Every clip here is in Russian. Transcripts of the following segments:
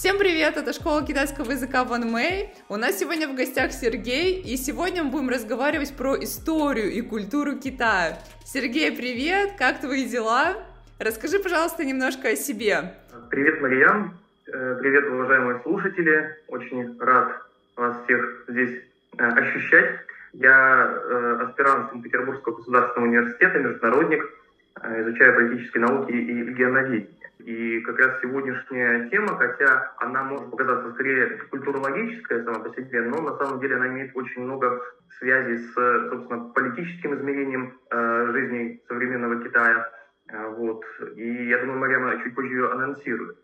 Всем привет, это школа китайского языка Ван Мэй. У нас сегодня в гостях Сергей, и сегодня мы будем разговаривать про историю и культуру Китая. Сергей, привет, как твои дела? Расскажи, пожалуйста, немножко о себе. Привет, Марьям. Э, привет, уважаемые слушатели. Очень рад вас всех здесь э, ощущать. Я э, аспирант Санкт-Петербургского государственного университета, международник, изучаю политические науки и регионоведение. И как раз сегодняшняя тема, хотя она может показаться скорее культурологическая сама по себе, но на самом деле она имеет очень много связей с, собственно, политическим измерением э, жизни современного Китая. Э, вот. И я думаю, Марьяна чуть позже ее анонсирует,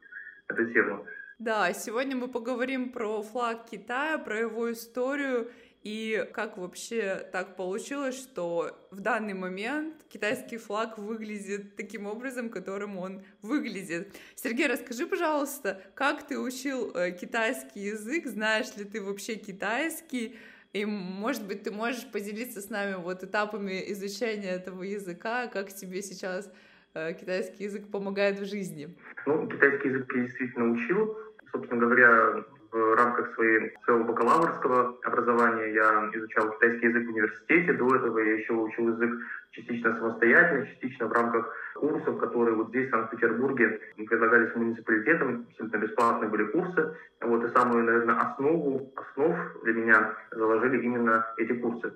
эту тему. Да, сегодня мы поговорим про флаг Китая, про его историю и как вообще так получилось, что в данный момент китайский флаг выглядит таким образом, которым он выглядит. Сергей, расскажи, пожалуйста, как ты учил э, китайский язык, знаешь ли ты вообще китайский, и, может быть, ты можешь поделиться с нами вот этапами изучения этого языка, как тебе сейчас э, китайский язык помогает в жизни? Ну, китайский язык я действительно учил. Собственно говоря, в рамках своей, своего бакалаврского образования я изучал китайский язык в университете. До этого я еще учил язык частично самостоятельно, частично в рамках курсов, которые вот здесь, в Санкт-Петербурге, предлагались муниципалитетом, абсолютно бесплатные были курсы. Вот, и самую, наверное, основу, основ для меня заложили именно эти курсы.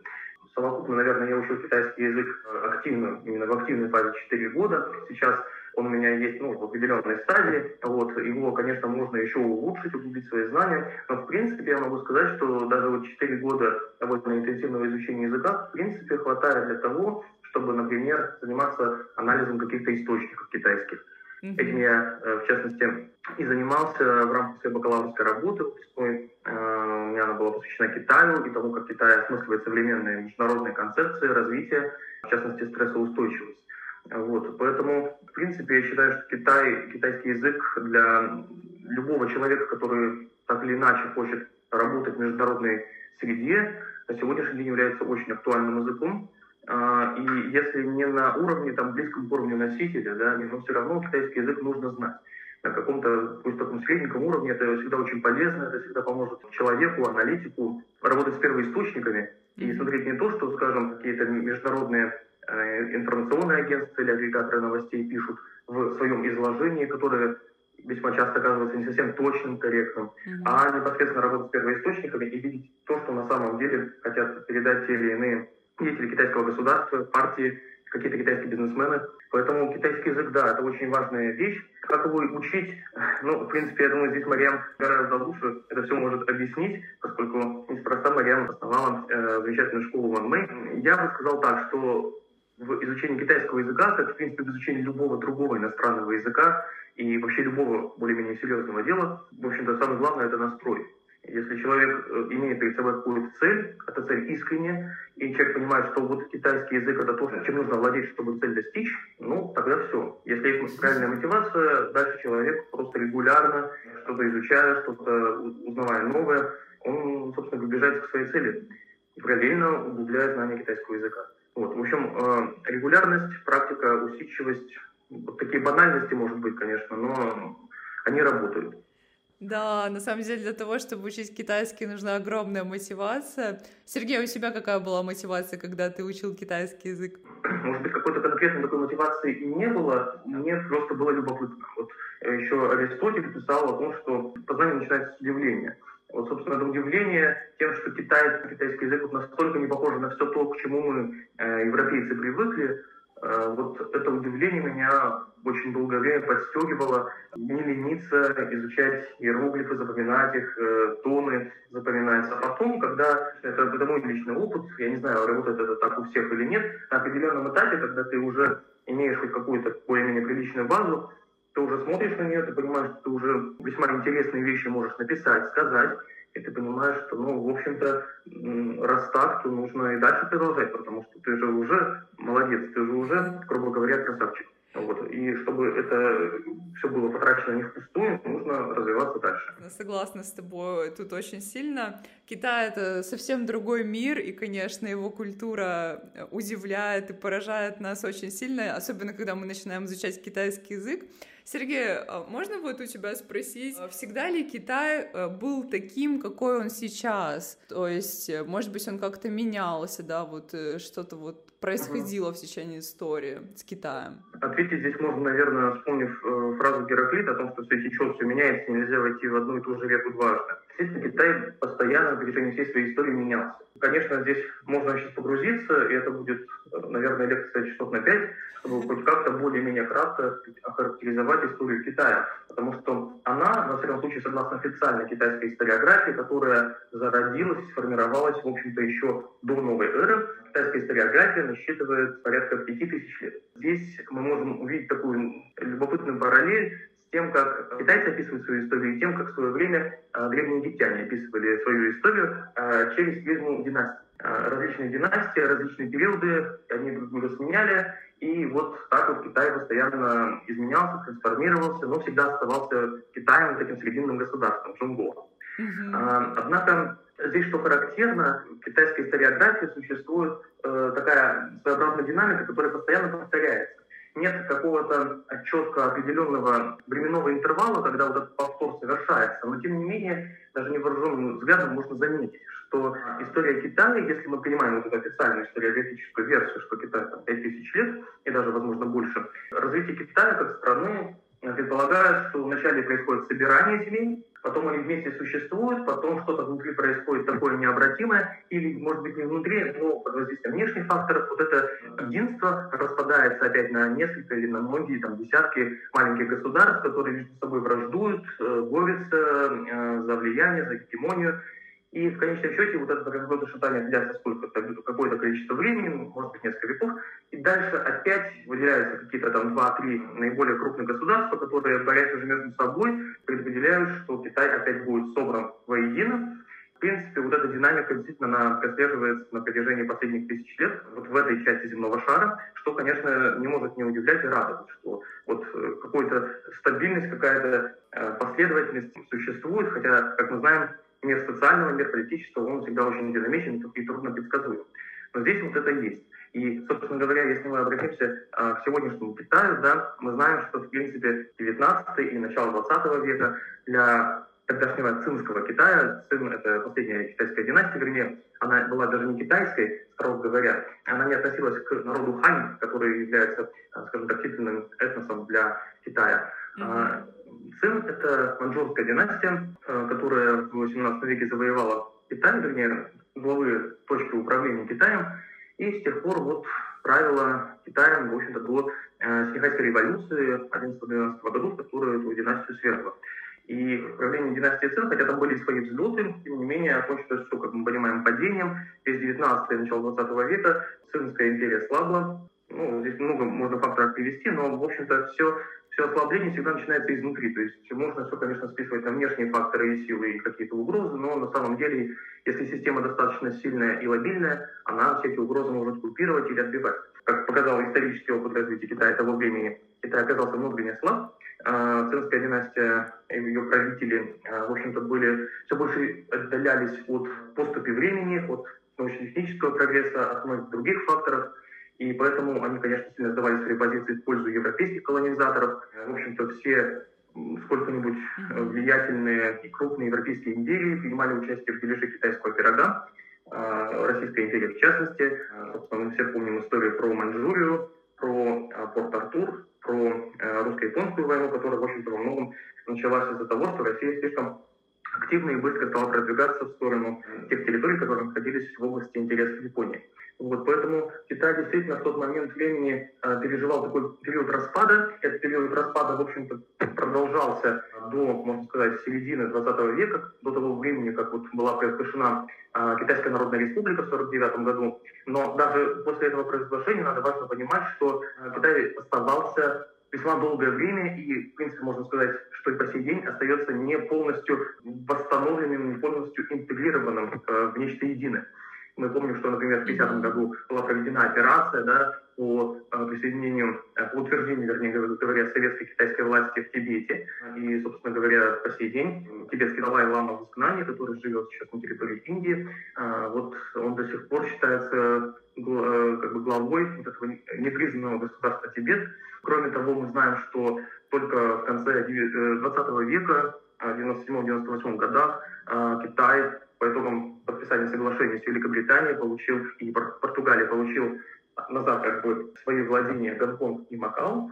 Совокупно, наверное, я учил китайский язык активно, именно в активной фазе 4 года. Сейчас он у меня есть ну, в определенной стадии. Вот, его, конечно, можно еще улучшить, углубить свои знания. Но, в принципе, я могу сказать, что даже вот 4 года довольно интенсивного изучения языка, в принципе, хватает для того, чтобы, например, заниматься анализом каких-то источников китайских. Mm-hmm. Этим я, э, в частности, и занимался в рамках своей бакалаврской работы. Э, у меня она была посвящена Китаю и тому, как Китай осмысливает современные международные концепции развития, в частности, стрессоустойчивость. Вот, поэтому, в принципе, я считаю, что Китай, китайский язык для любого человека, который так или иначе хочет работать в международной среде, на сегодняшний день является очень актуальным языком. А, и если не на уровне, там, близком к уровню носителя, да, но все равно китайский язык нужно знать. На каком-то, пусть таком среднем уровне это всегда очень полезно, это всегда поможет человеку, аналитику работать с первоисточниками и смотреть не то, что, скажем, какие-то международные информационные агентства или агрегаторы новостей пишут в своем изложении, которое весьма часто оказывается не совсем точным, корректным, mm-hmm. а непосредственно работать с первоисточниками и видеть то, что на самом деле хотят передать те или иные деятели китайского государства, партии, какие-то китайские бизнесмены. Поэтому китайский язык, да, это очень важная вещь. Как его учить? Ну, в принципе, я думаю, здесь Мариам гораздо лучше это все может объяснить, поскольку неспроста Мариам основала э, замечательную школу Ван Мэй. Я бы сказал так, что в изучении китайского языка, как, в принципе, в изучении любого другого иностранного языка и вообще любого более-менее серьезного дела, в общем-то, самое главное – это настрой. Если человек э, имеет перед собой какую-то цель, эта цель искренняя, и человек понимает, что вот китайский язык – это то, чем нужно владеть, чтобы цель достичь, ну, тогда все. Если есть правильная мотивация, дальше человек просто регулярно, что-то изучая, что-то узнавая новое, он, собственно, приближается к своей цели и параллельно углубляет знание китайского языка. В общем, э, регулярность, практика, усидчивость, вот такие банальности, может быть, конечно, но они работают. Да, на самом деле для того, чтобы учить китайский, нужна огромная мотивация. Сергей, у тебя какая была мотивация, когда ты учил китайский язык? Может быть, какой-то конкретной такой мотивации и не было, мне просто было любопытно. Вот еще Аристотель писал о том, что познание начинается с удивления. Вот, собственно, это удивление тем, что Китай, китайский язык вот настолько не похож на все то, к чему мы, э, европейцы, привыкли. Э, вот это удивление меня очень долгое время подстегивало не лениться, изучать иероглифы, запоминать их, э, тоны запоминать. А потом, когда, это, это мой личный опыт, я не знаю, работает это так у всех или нет, на определенном этапе, когда ты уже имеешь хоть какую-то более-менее приличную базу, ты уже смотришь на нее, ты понимаешь, что ты уже весьма интересные вещи можешь написать, сказать, и ты понимаешь, что, ну, в общем-то, раз так, то нужно и дальше продолжать, потому что ты же уже молодец, ты же уже, грубо говоря, красавчик. Вот. И чтобы это все было потрачено не впустую, нужно развиваться дальше. Согласна с тобой тут очень сильно. Китай — это совсем другой мир, и, конечно, его культура удивляет и поражает нас очень сильно, особенно когда мы начинаем изучать китайский язык. Сергей, а можно вот у тебя спросить, а всегда ли Китай э, был таким, какой он сейчас? То есть, э, может быть, он как-то менялся, да, вот э, что-то вот происходило угу. в течение истории с Китаем? Ответить здесь можно, наверное, вспомнив фразу Гераклита о том, что все течет, все меняется, нельзя войти в одну и ту же реку дважды. Естественно, Китай постоянно на протяжении всей своей истории менялся. Конечно, здесь можно сейчас погрузиться, и это будет, наверное, лекция часов на пять, чтобы хоть как-то более-менее кратко охарактеризовать историю Китая. Потому что она, на всяком случае, согласно официальной китайской историографии, которая зародилась, сформировалась, в общем-то, еще до новой эры, китайская историография насчитывает порядка пяти тысяч лет. Здесь мы можем увидеть такую любопытную параллель тем, как китайцы описывают свою историю, и тем, как в свое время а, древние египтяне описывали свою историю а, через призму династии. А, различные династии, различные периоды, они друг друга сменяли, и вот так вот Китай постоянно изменялся, трансформировался, но всегда оставался Китаем таким срединным государством, Джунго. Mm-hmm. Однако здесь что характерно, в китайской историографии существует э, такая своеобразная динамика, которая постоянно повторяется. Нет какого-то четко определенного временного интервала, когда вот этот повтор совершается, но тем не менее, даже невооруженным взглядом можно заметить, что история Китая, если мы понимаем вот эту официальную историографическую версию, что Китай там 5000 лет и даже, возможно, больше, развитие Китая как страны предполагает, что вначале происходит собирание земель, потом они вместе существуют, потом что-то внутри происходит такое необратимое, или, может быть, не внутри, но под воздействием внешних факторов, вот это единство распадается опять на несколько или на многие, там, десятки маленьких государств, которые между собой враждуют, э, борются э, за влияние, за гегемонию, и в конечном счете вот это какое-то шатание длится сколько-то, какое-то количество времени, может быть, несколько веков, и дальше опять выделяются какие-то там два-три наиболее крупных государства, которые, борясь уже между собой, предопределяют, что Китай опять будет собран воедино. В принципе, вот эта динамика действительно она прослеживается на протяжении последних тысяч лет вот в этой части земного шара, что, конечно, не может не удивлять и радовать, что вот э, какая-то стабильность, какая-то э, последовательность существует, хотя, как мы знаем, мир социального, мир политического, он всегда очень динамичен и трудно предсказуем. Но здесь вот это есть. И, собственно говоря, если мы обратимся а, к сегодняшнему Китаю, да, мы знаем, что, в принципе, 19 и начало 20 века для тогдашнего цинского Китая, Цин — это последняя китайская династия, вернее, она была даже не китайской, строго говоря, она не относилась к народу Хань, который является, а, скажем так, титульным этносом для Китая. Цин — это манчжурская династия, э, которая в 18 веке завоевала Китай, вернее, главы точки управления Китаем, и с тех пор вот правила Китаем, в общем-то, до э, Синьхайской революции 11-12 годов, которая эту династию свергла. И правление династии Цин, хотя там были свои взлеты, тем не менее, окончилось все, как мы понимаем, падением. Весь 19 и начало 20 века Цинская империя слабла. Ну, здесь много можно факторов привести, но, в общем-то, все все ослабление всегда начинается изнутри. То есть можно все, конечно, списывать на внешние факторы и силы, и какие-то угрозы, но на самом деле, если система достаточно сильная и лобильная, она все эти угрозы может купировать или отбивать. Как показал исторический опыт развития Китая того времени, Китай оказался внутренне слаб. А, Цинская династия и ее правители, а, в общем-то, были все больше отдалялись от поступи времени, от научно-технического прогресса, от многих других факторов. И поэтому они, конечно, сильно сдавали свои позиции в пользу европейских колонизаторов. В общем-то, все сколько-нибудь э, влиятельные и крупные европейские империи принимали участие в дележе китайского пирога. А, Российская империя в частности. Мы все помним историю про Маньчжурию, про Порт-Артур, про э, русско-японскую войну, которая, в общем-то, во многом началась из-за того, что Россия слишком активно и быстро стала продвигаться в сторону тех территорий, которые находились в области интересов Японии. Вот, поэтому Китай действительно в тот момент времени э, переживал такой период распада. Этот период распада, в общем-то, продолжался до, можно сказать, середины 20 века, до того времени, как вот была провозглашена э, Китайская Народная Республика в 1949 году. Но даже после этого провозглашения надо важно понимать, что э, Китай оставался весьма долгое время и, в принципе, можно сказать, что и по сей день остается не полностью восстановленным, не полностью интегрированным э, в нечто единое. Мы помним, что, например, в 50 году была проведена операция да, по э, присоединению, э, по утверждению, вернее говоря, советской китайской власти в Тибете. И, собственно говоря, по сей день тибетский Далай-Лама в изгнании, который живет сейчас на территории Индии, э, вот он до сих пор считается как бы главой вот этого непризнанного государства Тибет. Кроме того, мы знаем, что только в конце 20 э, века, в 97-98 годах, Китай по итогам подписания соглашения с Великобританией получил, и Португалия получил назад как бы свои владения Гонконг и Макао.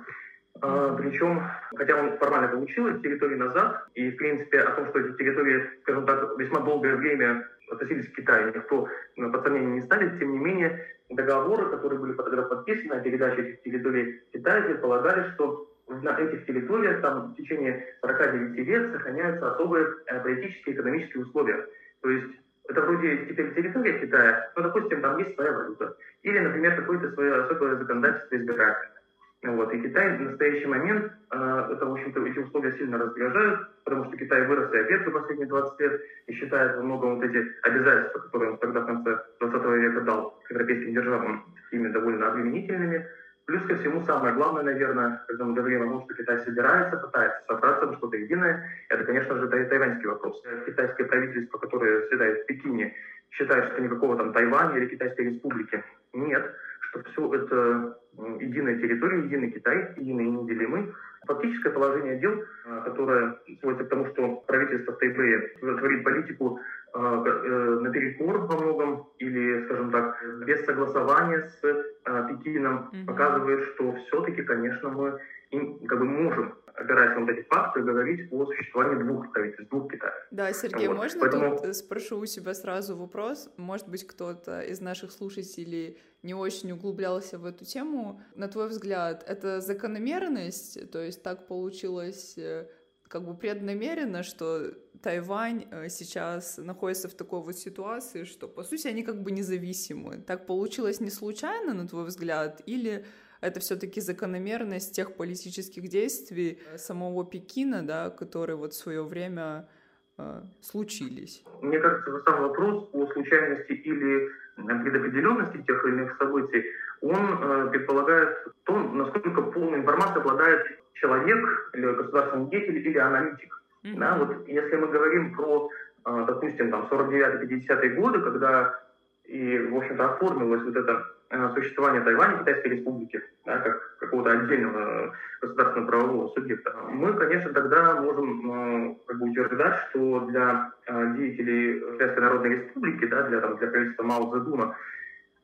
А, причем, хотя он формально получил эти территории назад, и, в принципе, о том, что эти территории, скажем так, весьма долгое время относились к Китаю, никто под сомнение не ставит, тем не менее, договоры, которые были подписаны о передаче этих территорий Китаю, предполагали, что на этих территориях там в течение 49 лет сохраняются особые э, политические и экономические условия. То есть это вроде теперь территория Китая, но, допустим, там есть своя валюта. Или, например, какое-то свое особое законодательство избирательное. Вот. И Китай в настоящий момент, э, это, в общем-то, эти условия сильно раздражают, потому что Китай вырос и опять за последние 20 лет и считает во многом вот эти обязательства, которые он тогда в конце 20 века дал европейским державам, такими довольно обременительными. Плюс ко всему, самое главное, наверное, когда мы говорим о том, что Китай собирается, пытается собраться на что-то единое, это, конечно же, тайваньский вопрос. Китайское правительство, которое заседает в Пекине, считает, что никакого там Тайваня или Китайской республики нет, что все это единая территория, единый Китай, единый и неделимый. Фактическое положение дел, а, которое сводится к тому, что правительство в Тайбэе творит политику а, э, наперекор во многом или, скажем так, без согласования с а, Пекином, показывает, что все-таки, конечно, мы как бы можем опираясь на вот эти факты, говорить о существовании двух правительств, двух Китаев. Да, Сергей, вот. можно Поэтому... тут э, спрошу у себя сразу вопрос? Может быть, кто-то из наших слушателей не очень углублялся в эту тему. На твой взгляд, это закономерность? То есть так получилось э, как бы преднамеренно, что Тайвань э, сейчас находится в такой вот ситуации, что, по сути, они как бы независимы. Так получилось не случайно, на твой взгляд, или это все-таки закономерность тех политических действий э, самого Пекина, да, которые вот в свое время э, случились? Мне кажется, сам вопрос о случайности или э, предопределенности тех или иных событий, он э, предполагает то, насколько полной информацией обладает человек или государственный деятель или аналитик. Mm-hmm. Да, вот если мы говорим про, э, допустим, там 49-50-е годы, когда и, в общем-то, оформилось вот это Э, существования Тайваня Китайской Республики, да, как какого-то отдельного государственного правового субъекта, мы, конечно, тогда можем э, как бы утверждать, что для э, деятелей Китайской Народной Республики, да, для, там, для правительства Мао Цзэдуна,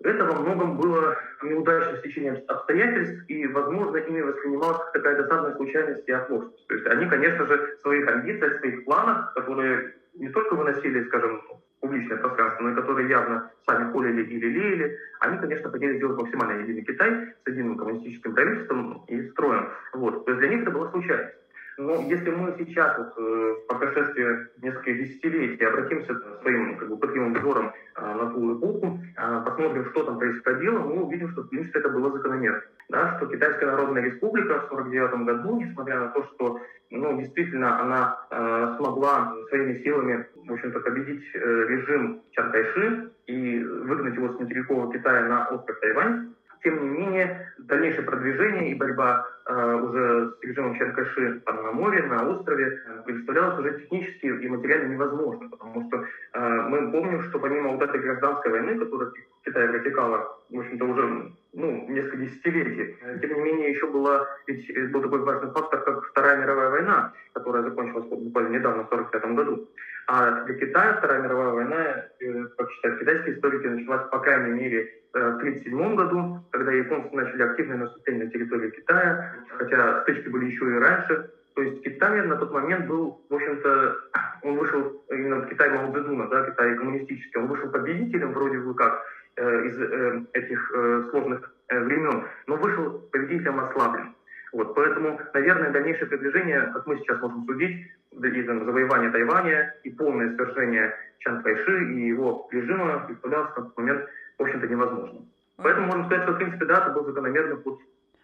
это во многом было неудачным стечением обстоятельств, и, возможно, ими воспринималась как такая досадная случайность и оплошность. То есть они, конечно же, в своих амбициях, в своих планах, которые не только выносили, скажем, публичное пространство, но и которые явно сами холили или лелеяли, они, конечно, хотели сделать максимально единый Китай с единым коммунистическим правительством и строем. Вот. То есть для них это была случайность. Но если мы сейчас, вот, э, по прошествии нескольких десятилетий, обратимся своим как бы, пытливым взором э, на ту эпоху, э, посмотрим, что там происходило, мы увидим, что, в принципе, это было закономерно. Да, что Китайская Народная Республика в 1949 году, несмотря на то, что ну, действительно она э, смогла своими силами, в общем-то, победить э, режим Чан Кайши и выгнать его с материкового Китая на остров Тайвань, тем не менее, дальнейшее продвижение и борьба э, уже с режимом Чанкаши там, на море, на острове, э, представлялось уже технически и материально невозможно, потому что э, мы помним, что помимо вот этой гражданской войны, которая в Китае протекала, в общем-то, уже ну, несколько десятилетий, э, тем не менее, еще была, ведь э, был такой важный фактор, как Вторая мировая война, которая закончилась буквально недавно, в 1945 году. А для Китая Вторая мировая война, э, как считают китайские историки, началась по крайней мере в 1937 году, когда японцы начали активное наступление на территории Китая, хотя стычки были еще и раньше. То есть Китай на тот момент был, в общем-то, он вышел, именно Китай Мао Цзэдуна, да, Китай коммунистический, он вышел победителем вроде бы как из э, этих э, сложных э, времен, но вышел победителем ослаблен. Вот, поэтому, наверное, дальнейшее продвижение, как мы сейчас можем судить, из завоевания Тайваня и полное свержение Чан Кайши и его режима представлялось в тот момент в общем-то, невозможно. Поэтому можно сказать, что, в принципе, да, это был закономерный путь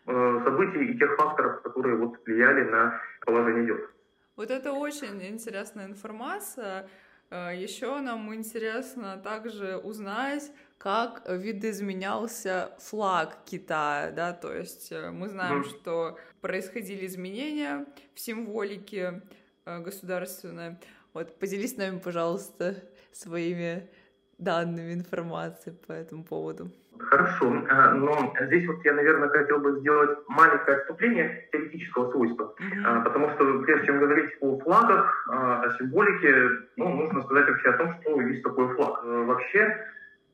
э, событий и тех факторов, которые вот влияли на положение дел. Вот это очень интересная информация. Э, Еще нам интересно также узнать, как видоизменялся флаг Китая, да, то есть э, мы знаем, mm. что происходили изменения в символике государственной. Вот поделись с нами, пожалуйста, своими данными, информацией по этому поводу. Хорошо, а, но здесь вот я, наверное, хотел бы сделать маленькое отступление теоретического свойства, mm-hmm. потому что прежде чем говорить о флагах, о символике, ну, нужно сказать вообще о том, что есть такой флаг. Э, вообще,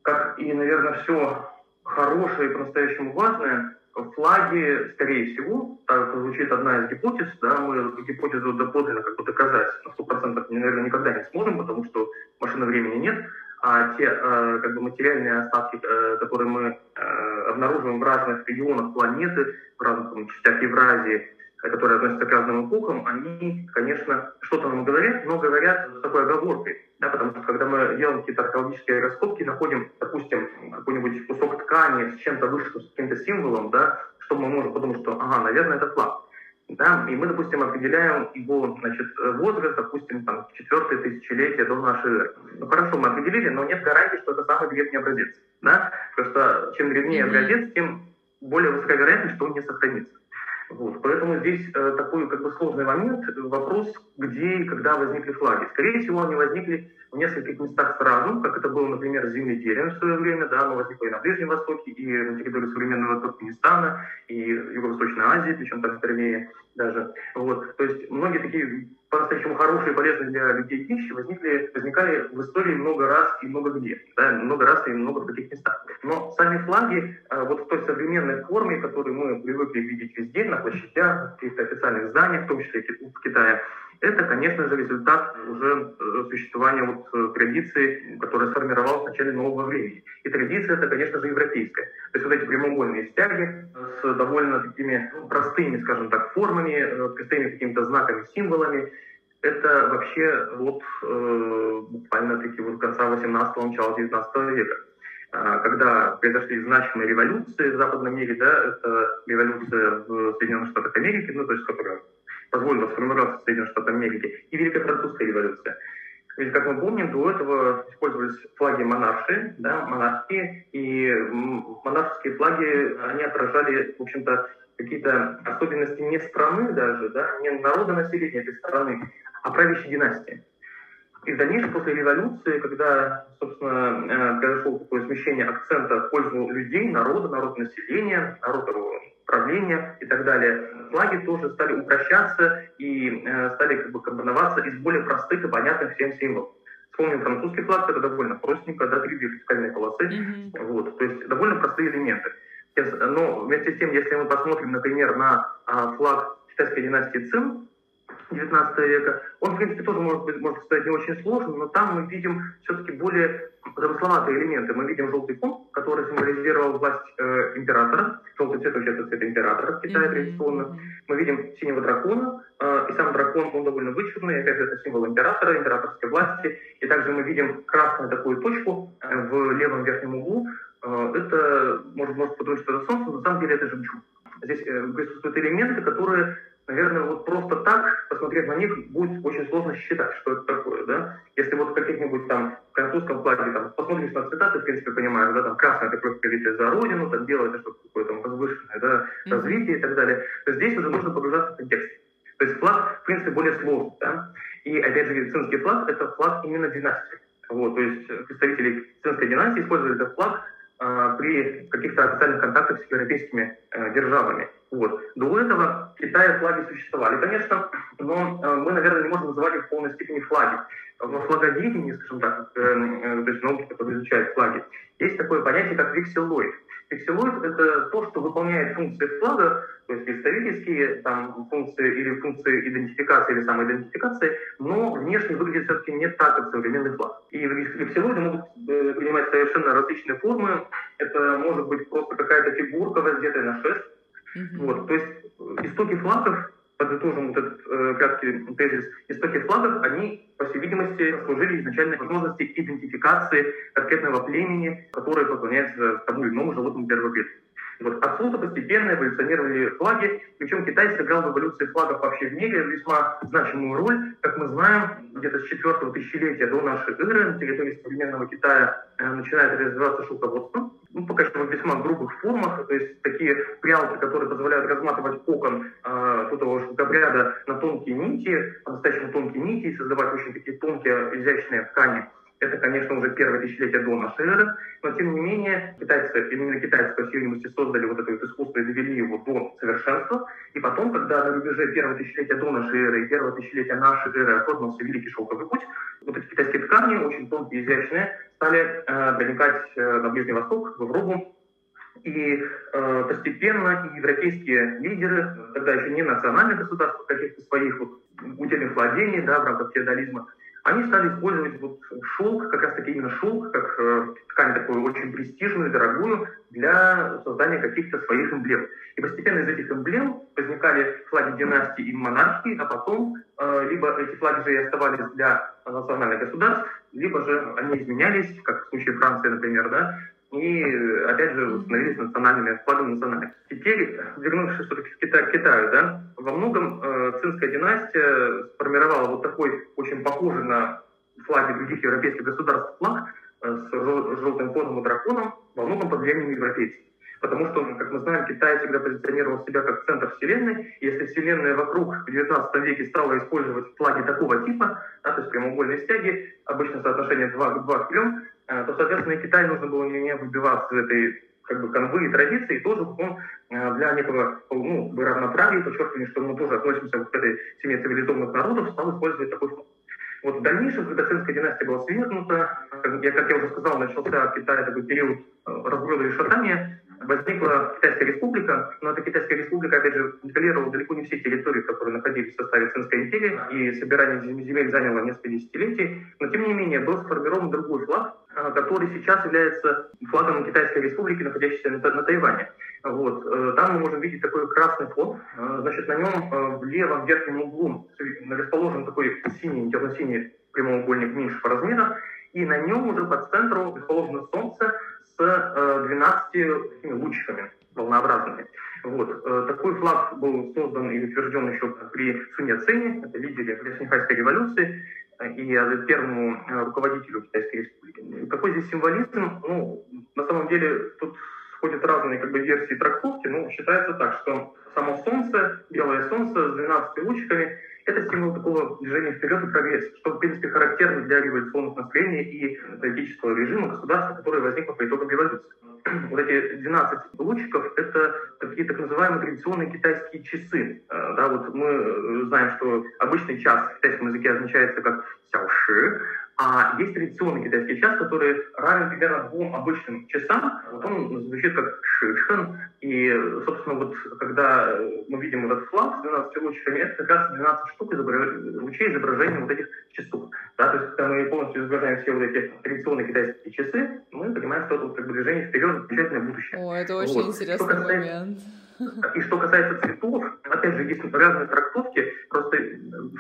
как и, наверное, все хорошее и по-настоящему важное, флаги, скорее всего, так звучит одна из гипотез, да, мы эту гипотезу доподлинно как бы доказать на 100% наверное, никогда не сможем, потому что машины времени нет, а те э, как бы материальные остатки, э, которые мы э, обнаруживаем в разных регионах планеты, в разных там, частях Евразии, которые относятся к разным эпохам, они, конечно, что-то нам говорят, но говорят с такой оговоркой. Да, потому что когда мы делаем какие-то археологические раскопки, находим, допустим, какой-нибудь кусок ткани с чем-то вышитым, с каким-то символом, да, что мы можем подумать, что, ага, наверное, это флаг. Да, и мы, допустим, определяем его значит, возраст, допустим, там, четвертое тысячелетие до нашей эры. Ну хорошо, мы определили, но нет гарантии, что это самый древний образец. Да? Потому что чем древнее образец, тем более высока вероятность, что он не сохранится. Вот. Поэтому здесь э, такой как бы сложный момент, вопрос, где и когда возникли флаги. Скорее всего, они возникли в нескольких местах сразу, как это было, например, с земледелием в свое время, да, оно возникло и на Ближнем Востоке, и на территории современного Туркменистана, и Юго-Восточной Азии, причем там впервые даже. Вот. То есть многие такие по-настоящему хорошие и полезные для людей вещи возникли, возникали в истории много раз и много где. Да, много раз и много в таких местах. Но сами флаги э, вот в той современной форме, которую мы привыкли видеть везде, на площадях, в каких-то официальных зданиях, в том числе в Китае, это, конечно же, результат уже э, существования вот э, традиции, которая сформировалась в начале нового времени. И традиция это, конечно же, европейская. То есть вот эти прямоугольные стяги с довольно такими простыми, скажем так, формами, э, простыми какими-то знаками, символами, это вообще вот э, буквально-таки вот конца 18-го, начала 19 века а, когда произошли значимые революции в западном мире, да, это революция в Соединенных Штатах Америки, ну, то есть, которая позволила сформироваться Соединенных Штатов Америки, и Великая Французская революция. Ведь, как мы помним, до этого использовались флаги монарши, да, монархии, и монаршские флаги, они отражали, в общем-то, какие-то особенности не страны даже, да, не народа населения этой страны, а правящей династии. И в дальнейшем, после революции, когда, собственно, э, произошло такое смещение акцента в пользу людей, народа, народа населения, народа правления и так далее, флаги тоже стали упрощаться и э, стали как бы компоноваться из более простых и понятных всем символов. Вспомним французский флаг, это довольно простенько, да, три вертикальные полосы, mm-hmm. вот, то есть довольно простые элементы. Но вместе с тем, если мы посмотрим, например, на а, флаг китайской династии Цин, 19 века. Он, в принципе, тоже может быть, можно сказать, не очень сложный, но там мы видим все-таки более замысловатые элементы. Мы видим желтый фон, который символизировал власть э, императора. Желтый цвет вообще это цвет императора в Китае традиционно. Мы видим синего дракона, э, и сам дракон, он довольно вычурный, опять же, это символ императора, императорской власти. И также мы видим красную такую точку э, в левом верхнем углу. Э, это, может, может подумать, что это солнце, но на самом деле это жемчуг. Здесь э, присутствуют элементы, которые наверное, вот просто так, посмотреть на них, будет очень сложно считать, что это такое, да. Если вот в каких-нибудь там французском плане, там, посмотришь на цитаты, в принципе, понимаешь, да, там, красное это кровь пролитие за родину, там, белое это что-то такое, там, возвышенное, да, развитие и так далее, то здесь уже нужно погружаться в контекст. То есть флаг, в принципе, более сложный, да. И, опять же, цинский флаг — это флаг именно династии. Вот, то есть представители цинской династии использовали этот флаг при каких-то официальных контактах с европейскими э, державами. Вот. До этого в флаги существовали, конечно, но э, мы, наверное, не можем называть их в полной степени флаги. В флаговедении, скажем так, э, то есть науки, которые изучают флаги, есть такое понятие, как вексилоид. Вексилоид — это то, что выполняет функции флага, то есть представительские там, функции или функции идентификации или самоидентификации, но внешне выглядит все-таки не так, как современный флаг. И вексилоиды могут э, принимать совершенно различные формы. Это может быть просто какая-то фигурка, воздетая на шест, Mm-hmm. Вот, то есть истоки флагов, подытожим вот этот э, краткий тезис, истоки флагов, они, по всей видимости, служили изначально возможности идентификации конкретного племени, которое поклоняется тому или иному животному первого клетки. Вот. Отсюда постепенно эволюционировали флаги, причем Китай сыграл в эволюции флагов вообще в мире весьма значимую роль. Как мы знаем, где-то с четвертого тысячелетия до нашей эры на территории современного Китая э, начинает развиваться шелководство. Ну, пока что в весьма грубых формах, то есть такие прялки, которые позволяют разматывать кокон э, того шелкобряда на тонкие нити, по-настоящему тонкие нити, и создавать очень такие тонкие изящные ткани. Это, конечно, уже первое тысячелетие до нашей эры, но тем не менее китайцы, именно китайцы, по всей видимости, создали вот это вот искусство и довели его до совершенства. И потом, когда на рубеже первого тысячелетия до нашей эры и первого тысячелетия нашей эры оформился Великий Шелковый путь, вот эти китайские ткани, очень тонкие, изящные, стали э, проникать э, на Ближний Восток, в Европу, и э, постепенно европейские лидеры, тогда еще не национальных государств, а каких-то своих вот, удельных владений да, в рамках феодализма, они стали использовать вот шелк, как раз таки именно шелк, как э, ткань такую очень престижную, дорогую, для создания каких-то своих эмблем. И постепенно из этих эмблем возникали флаги династии и монархии, а потом э, либо эти флаги же и оставались для национальных государств, либо же они изменялись, как в случае Франции, например, да, и, опять же, становились национальными, флагами национальных. Теперь, вернувшись все-таки к Китаю, Китаю, да, во многом э, цинская династия сформировала вот такой очень похожий на флаги других европейских государств флаг э, с желтым фоном и драконом, во многом под влиянием европейцев. Потому что, как мы знаем, Китай всегда позиционировал себя как центр Вселенной. Если Вселенная вокруг в XIX веке стала использовать флаги такого типа, да, то есть прямоугольные стяги, обычно соотношение 2 к 2 к 3, Э, то, соответственно, и Китай нужно было не выбиваться из этой как бы канвы и традиции, тоже он э, для некого ну, равноправия, подчеркивания, что мы тоже относимся к этой семье цивилизованных народов, стал использовать такой фонд. Вот в дальнейшем, когда цинская династия была свергнута, как я, как я уже сказал, начался в Китае такой период э, разброда и шатания, возникла Китайская республика, но эта Китайская республика, опять же, контролировала далеко не все территории, которые находились в составе Цинской империи, и собирание земель заняло несколько десятилетий, но тем не менее был сформирован другой флаг, а, который сейчас является флагом Китайской республики, находящейся на, на Тайване. Вот. Э, там мы можем видеть такой красный фон. Э, значит, на нем э, в левом верхнем углу расположен такой синий, темно-синий прямоугольник меньше по размеру, и на нем уже по центру расположено солнце с 12 такими лучиками волнообразными. Вот. Такой флаг был создан и утвержден еще при Сунья Цене, это лидере Шанхайской революции и первому э, руководителю Китайской республики. Какой здесь символизм? Ну, на самом деле, тут сходят разные как бы, версии трактовки, но считается так, что само Солнце, белое Солнце с 12 лучиками, это символ такого движения вперед и прогресса, что, в принципе, характерно для революционных настроений и политического режима государства, которое возникло по итогам революции. Вот эти 12 лучиков — это такие так называемые традиционные китайские часы. Э, да, вот мы э, знаем, что обычный час в китайском языке означается как сяоши, а есть традиционный китайский час, который равен примерно двум обычным часам. Вот он звучит как шичен. И, собственно, вот когда мы видим этот флаг с 12 лучиками, это как раз 12 штук изображ... лучей изображения вот этих часов. Да, то есть, когда мы полностью изображаем все вот эти традиционные китайские часы, мы понимаем, что это вот как бы движение вперед, замечательное будущее. О, это очень вот. интересный касается... момент. И что касается цветов, опять же, есть разные трактовки. Просто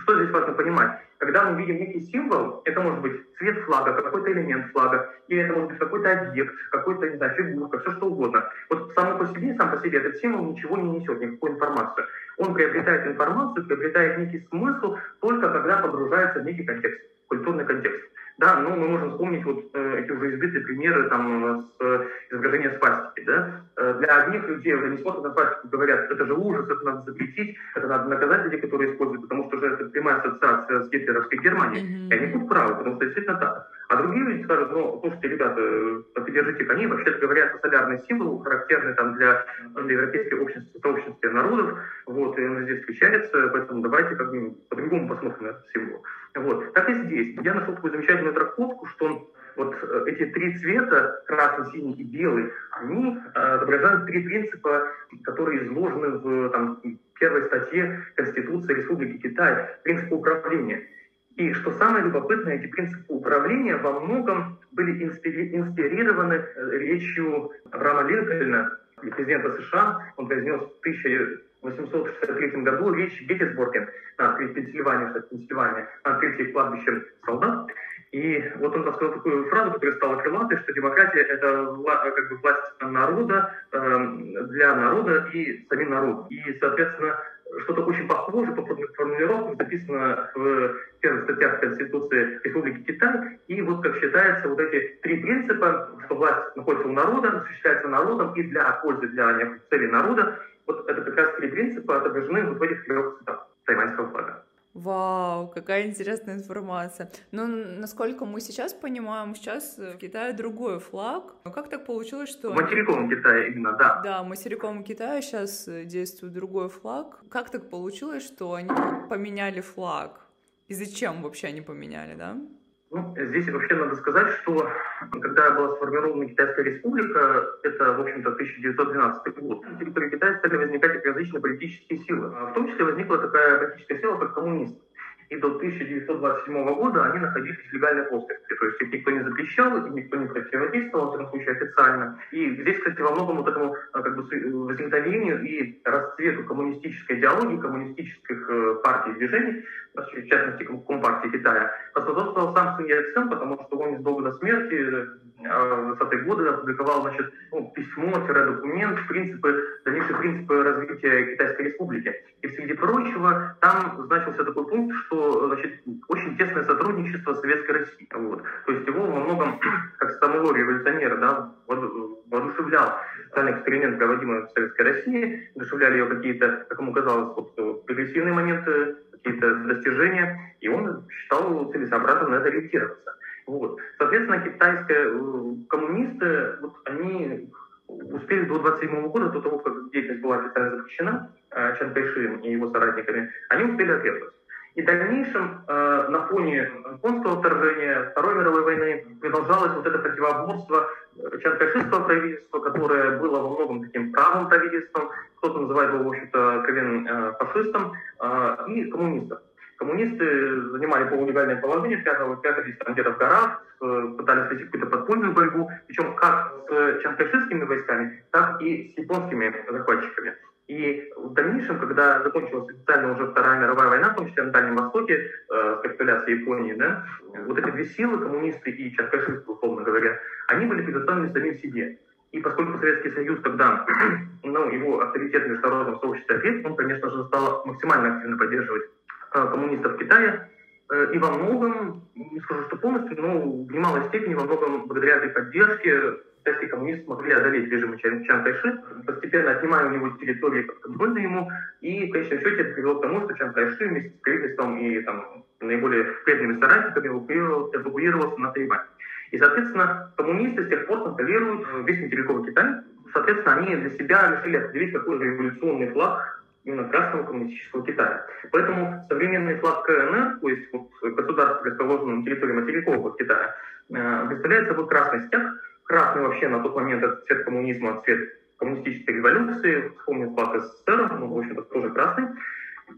что здесь важно понимать? Когда мы видим некий символ, это может быть цвет флага, какой-то элемент флага, или это может быть какой-то объект, какой-то, не знаю, фигурка, все что угодно. Вот само по себе, сам по себе этот символ ничего не несет, никакую информацию. Он приобретает информацию, приобретает некий смысл только когда погружается в некий контекст, культурный контекст. Да, ну мы можем вспомнить вот э, эти уже избитые примеры там с э, изображения спастики. Да? Э, для одних людей уже не смотрят на спастику, говорят, это же ужас, это надо запретить, это надо наказать людей, которые используют, потому что уже это прямая ассоциация с гитлеровской Германией. Mm-hmm. И они будут правы, потому что действительно так. А другие люди скажут, ну, слушайте, ребята, поддержите коней, вообще говоря, это солярный символ, характерный там для, для европейской общности, сообщества народов, вот, и он здесь встречается, поэтому давайте как по-другому посмотрим на этот символ. Вот. Так и здесь. Я нашел такую замечательную трактовку, что вот э, эти три цвета, красный, синий и белый, они э, отображают три принципа, которые изложены в там, первой статье Конституции Республики Китай, принципы управления. И что самое любопытное, эти принципы управления во многом были инспирированы э, речью Авраама Линкольна, президента США. Он произнес в 1863 году речь в Геттисбурге, на открытии Пенсильвании, штат Пенсильвания, на открытии кладбища солдат. И вот он рассказал такую фразу, которая стала крылатой, что демократия — это как бы власть народа, э, для народа и самим народом. И, соответственно, что-то очень похожее по формулировкам записано в первых статьях Конституции Республики Китай. И вот, как считается, вот эти три принципа, что власть находится у народа, осуществляется народом и для пользы, для целей народа, вот это как раз три принципа отображены вот в этих трех цветах тайваньского флага. Вау, какая интересная информация. Но насколько мы сейчас понимаем, сейчас в Китае другой флаг. Но как так получилось, что... Материковом Китае именно, да. Да, материковом Китае сейчас действует другой флаг. Как так получилось, что они поменяли флаг? И зачем вообще они поменяли, да? Ну, здесь вообще надо сказать, что когда была сформирована Китайская республика, это, в общем-то, 1912 год, на территории Китая стали возникать различные политические силы. В том числе возникла такая политическая сила, как коммунисты и до 1927 года они находились в легальной плоскости. То есть их никто не запрещал, им никто не противодействовал, в этом случае официально. И здесь, кстати, во многом вот этому а, как бы, возникновению и расцвету коммунистической идеологии, коммунистических э, партий и движений, в частности, Компартии Китая, поспособствовал сам Сунь Яцен, потому что он незадолго до смерти а, в 20-е годы опубликовал значит, ну, письмо-документ, принципы, дальнейшие принципы развития Китайской Республики. И среди прочего там значился такой пункт, что значит, очень тесное сотрудничество с Советской Россией. Вот. То есть его во многом, как самого революционера, да, воодушевлял социальный эксперимент, проводимый в Советской России, воодушевляли ее какие-то, как ему казалось, вот, прогрессивные моменты, какие-то достижения, и он считал целесообразным на это ориентироваться. Вот. Соответственно, китайские э, коммунисты, вот, они успели до 27 года, до того, как деятельность была официально запрещена э, Чан Кайши и его соратниками, они успели ответствовать. И в дальнейшем э, на фоне японского вторжения, Второй мировой войны продолжалось вот это противоборство э, чанкайшистского правительства, которое было во многом таким правым правительством, кто-то называет его, в общем-то, ковен э, фашистом, э, и коммунистов. Коммунисты занимали полулегальное положение, прятались там где-то в горах, э, пытались вести какую-то подпольную борьбу, причем как с чанкайшистскими войсками, так и с японскими захватчиками. И в дальнейшем, когда закончилась официально уже Вторая мировая война, в том числе на Дальнем Востоке, э, с капитуляцией Японии, да, вот эти две силы, коммунисты и чанкайшисты, условно говоря, они были предоставлены самим себе. И поскольку Советский Союз тогда, ну, его авторитет в международном сообществе окреп, он, конечно же, стал максимально активно поддерживать э, коммунистов в Китае, э, и во многом, не скажу, что полностью, но в немалой степени, во многом благодаря этой поддержке китайские коммунисты смогли одолеть режим Чан Кайши, постепенно отнимая у него территории подконтрольные ему, и в конечном счете это привело к тому, что Чан Кайши вместе с правительством и там, наиболее преданными соратниками эвакуировался на Тайвань. И, соответственно, коммунисты с тех пор контролируют весь материковый Китай. Соответственно, они для себя решили определить какой революционный флаг именно Красного коммунистического Китая. Поэтому современный флаг КНР, то есть вот, государство, расположенное на территории материкового Китая, э, представляет собой красный стяг, Красный вообще на тот момент это цвет коммунизма, цвет коммунистической революции. Вспомнил флаг СССР, ну, в общем-то, тоже красный.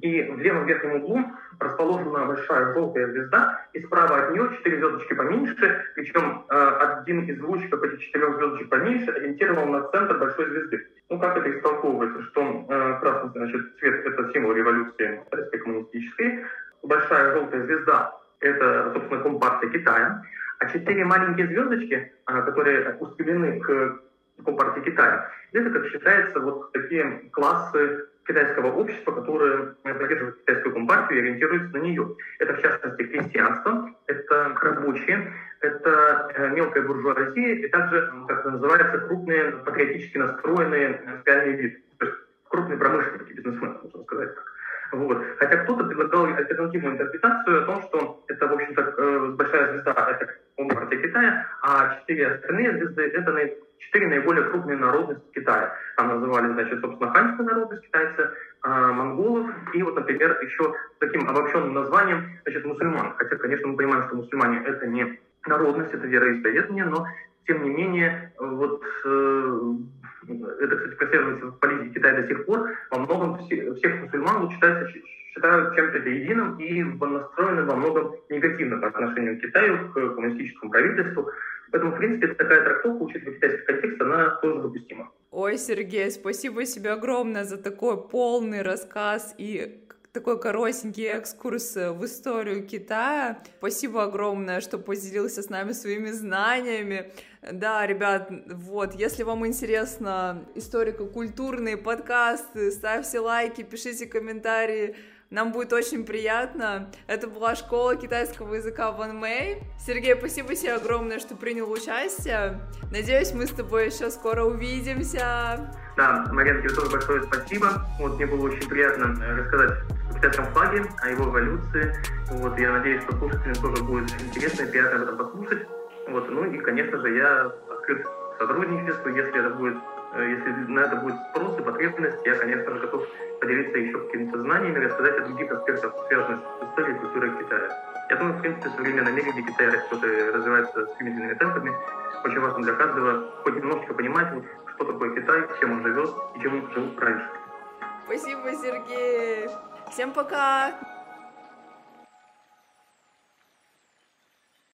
И в левом верхнем углу расположена большая желтая звезда, и справа от нее четыре звездочки поменьше, причем э, один из лучиков этих четырех звездочек поменьше ориентирован на центр большой звезды. Ну, как это истолковывается, что э, красный значит, цвет — это символ революции коммунистической, большая желтая звезда — это, собственно, компартия Китая, а четыре маленькие звездочки, а, которые устремлены к Компартии Китая, это, как считается, вот такие классы китайского общества, которые поддерживают китайскую компартию и ориентируются на нее. Это, в частности, крестьянство, это рабочие, это э, мелкая буржуазия и также, как это называется, крупные патриотически настроенные социальные виды. То есть крупные промышленники, бизнесмены, можно сказать так. Вот. Хотя кто-то предлагал альтернативную интерпретацию о том, что это, в общем-то, э, большая звезда, это партия Китая, а четыре остальные звезды — это четыре наиболее крупные народности Китая. Там называли, значит, собственно, ханьская народность китайцы, а, монголов и вот, например, еще таким обобщенным названием, значит, мусульман. Хотя, конечно, мы понимаем, что мусульмане — это не народность, это вероисповедание, но тем не менее, вот э, это, кстати, прослеживается в политике Китая до сих пор, во многом все, всех мусульман считаются, считают чем-то единым и настроены во многом негативно по отношению к Китаю, к коммунистическому правительству. Поэтому, в принципе, такая трактовка, учитывая китайский контекст, она тоже допустима. Ой, Сергей, спасибо тебе огромное за такой полный рассказ и такой коротенький экскурс в историю Китая. Спасибо огромное, что поделился с нами своими знаниями. Да, ребят, вот, если вам интересно историко-культурные подкасты, ставьте лайки, пишите комментарии, нам будет очень приятно. Это была школа китайского языка Ван Мэй. Сергей, спасибо тебе огромное, что принял участие. Надеюсь, мы с тобой еще скоро увидимся. Да, Марьяна, тебе тоже большое спасибо. Вот мне было очень приятно рассказать китайском флаге, о его эволюции. Вот, я надеюсь, что слушателям тоже будет интересно и приятно об этом послушать. Вот, ну и, конечно же, я открыт сотрудничеству, если это будет э, если на это будет спрос и потребность, я, конечно же, готов поделиться еще какими-то знаниями, рассказать о других аспектах, связанных с историей и культурой Китая. Я думаю, в принципе, в современном мире, где Китай растет и развивается стремительными темпами, очень важно для каждого хоть немножечко понимать, что такое Китай, чем он живет и чем он жил раньше. Спасибо, Сергей. Всем пока.